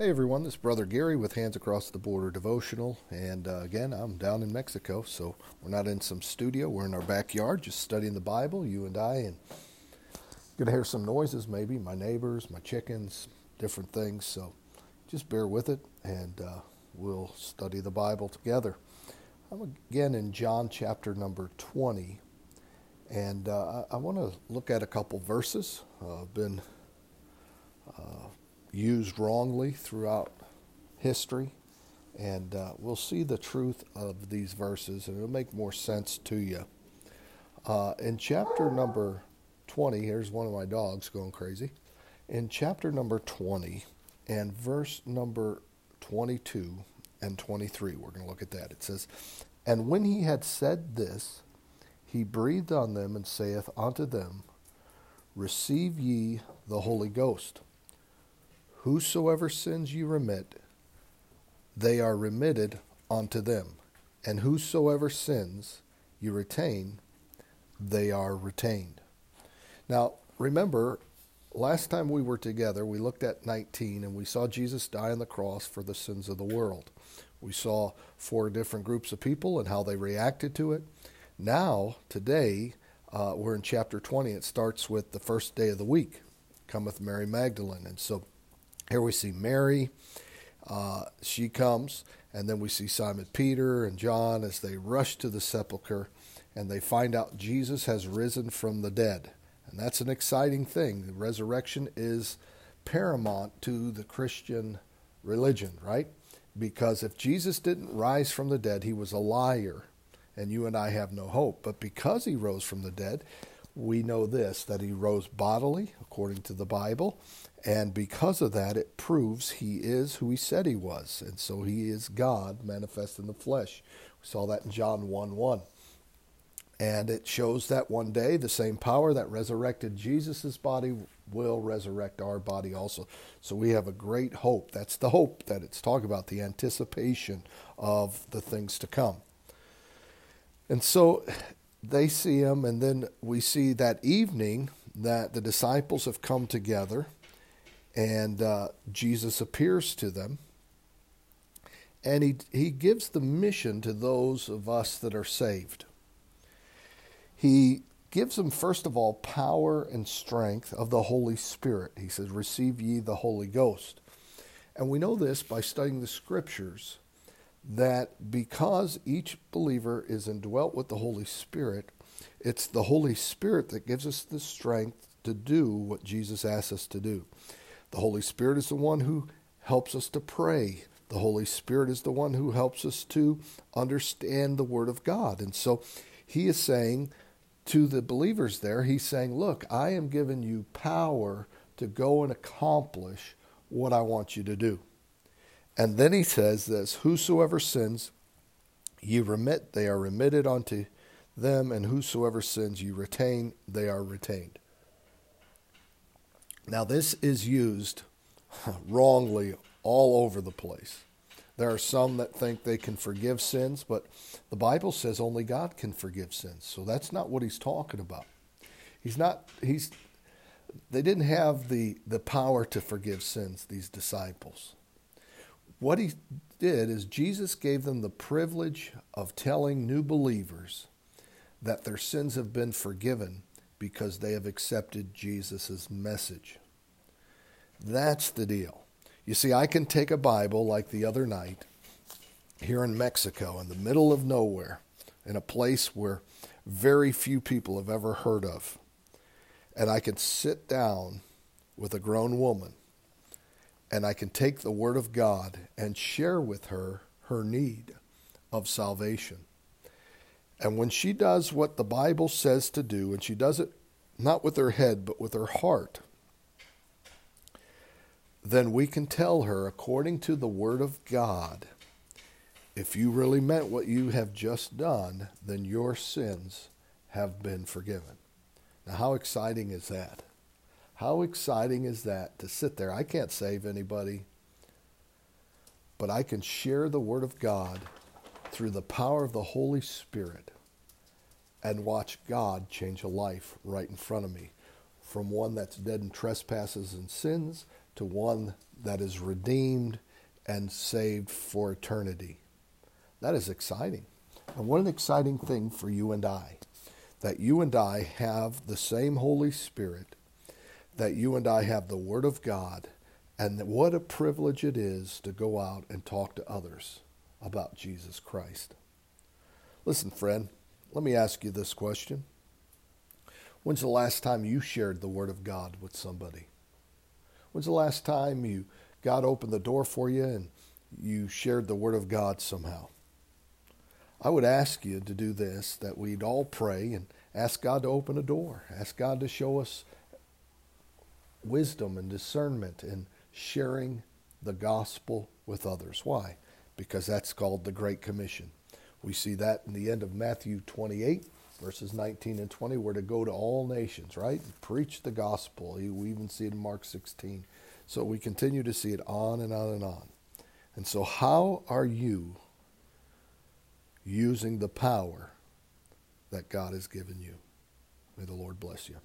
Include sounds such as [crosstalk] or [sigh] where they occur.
Hey everyone, this is Brother Gary with Hands Across the Border Devotional, and uh, again, I'm down in Mexico, so we're not in some studio. We're in our backyard, just studying the Bible, you and I, and you're gonna hear some noises, maybe my neighbors, my chickens, different things. So just bear with it, and uh, we'll study the Bible together. I'm again in John chapter number 20, and uh, I, I want to look at a couple verses. Uh, I've been uh, used wrongly throughout history. And uh, we'll see the truth of these verses, and it'll make more sense to you. Uh, in chapter number 20, here's one of my dogs going crazy. In chapter number 20 and verse number 22 and 23, we're going to look at that. It says, And when he had said this, he breathed on them and saith unto them, Receive ye the Holy Ghost. Whosoever sins you remit, they are remitted unto them. And whosoever sins you retain, they are retained. Now, remember, last time we were together, we looked at 19 and we saw Jesus die on the cross for the sins of the world. We saw four different groups of people and how they reacted to it. Now, today, uh, we're in chapter 20. It starts with the first day of the week, cometh Mary Magdalene. And so here we see Mary. Uh, she comes, and then we see Simon Peter and John as they rush to the sepulchre and they find out Jesus has risen from the dead. And that's an exciting thing. The resurrection is paramount to the Christian religion, right? Because if Jesus didn't rise from the dead, he was a liar, and you and I have no hope. But because he rose from the dead, we know this that he rose bodily, according to the Bible, and because of that, it proves he is who he said he was. And so he is God manifest in the flesh. We saw that in John 1 1. And it shows that one day the same power that resurrected Jesus' body will resurrect our body also. So we have a great hope. That's the hope that it's talking about, the anticipation of the things to come. And so they see him, and then we see that evening that the disciples have come together and uh, Jesus appears to them. And he, he gives the mission to those of us that are saved. He gives them, first of all, power and strength of the Holy Spirit. He says, Receive ye the Holy Ghost. And we know this by studying the scriptures that because each believer is indwelt with the Holy Spirit, it's the Holy Spirit that gives us the strength to do what Jesus asks us to do. The Holy Spirit is the one who helps us to pray. The Holy Spirit is the one who helps us to understand the Word of God. And so he is saying to the believers there, he's saying, Look, I am giving you power to go and accomplish what I want you to do. And then he says this Whosoever sins you remit, they are remitted unto them, and whosoever sins you retain, they are retained. Now, this is used [laughs] wrongly all over the place. There are some that think they can forgive sins, but the Bible says only God can forgive sins. So that's not what he's talking about. He's not, he's, they didn't have the, the power to forgive sins, these disciples. What he did is Jesus gave them the privilege of telling new believers that their sins have been forgiven because they have accepted Jesus' message. That's the deal. You see, I can take a Bible like the other night here in Mexico, in the middle of nowhere, in a place where very few people have ever heard of, and I can sit down with a grown woman and I can take the Word of God and share with her her need of salvation. And when she does what the Bible says to do, and she does it not with her head, but with her heart, then we can tell her, according to the Word of God, if you really meant what you have just done, then your sins have been forgiven. Now, how exciting is that? How exciting is that to sit there? I can't save anybody, but I can share the Word of God through the power of the Holy Spirit and watch God change a life right in front of me from one that's dead in trespasses and sins to one that is redeemed and saved for eternity. That is exciting. And what an exciting thing for you and I that you and I have the same Holy Spirit, that you and I have the Word of God, and what a privilege it is to go out and talk to others about Jesus Christ. Listen, friend, let me ask you this question. When's the last time you shared the Word of God with somebody? When's the last time you God opened the door for you and you shared the Word of God somehow? I would ask you to do this that we'd all pray and ask God to open a door, ask God to show us wisdom and discernment in sharing the gospel with others. Why? Because that's called the Great Commission. We see that in the end of Matthew 28, verses 19 and 20. We're to go to all nations, right? Preach the gospel. We even see it in Mark 16. So we continue to see it on and on and on. And so, how are you using the power that God has given you. May the Lord bless you.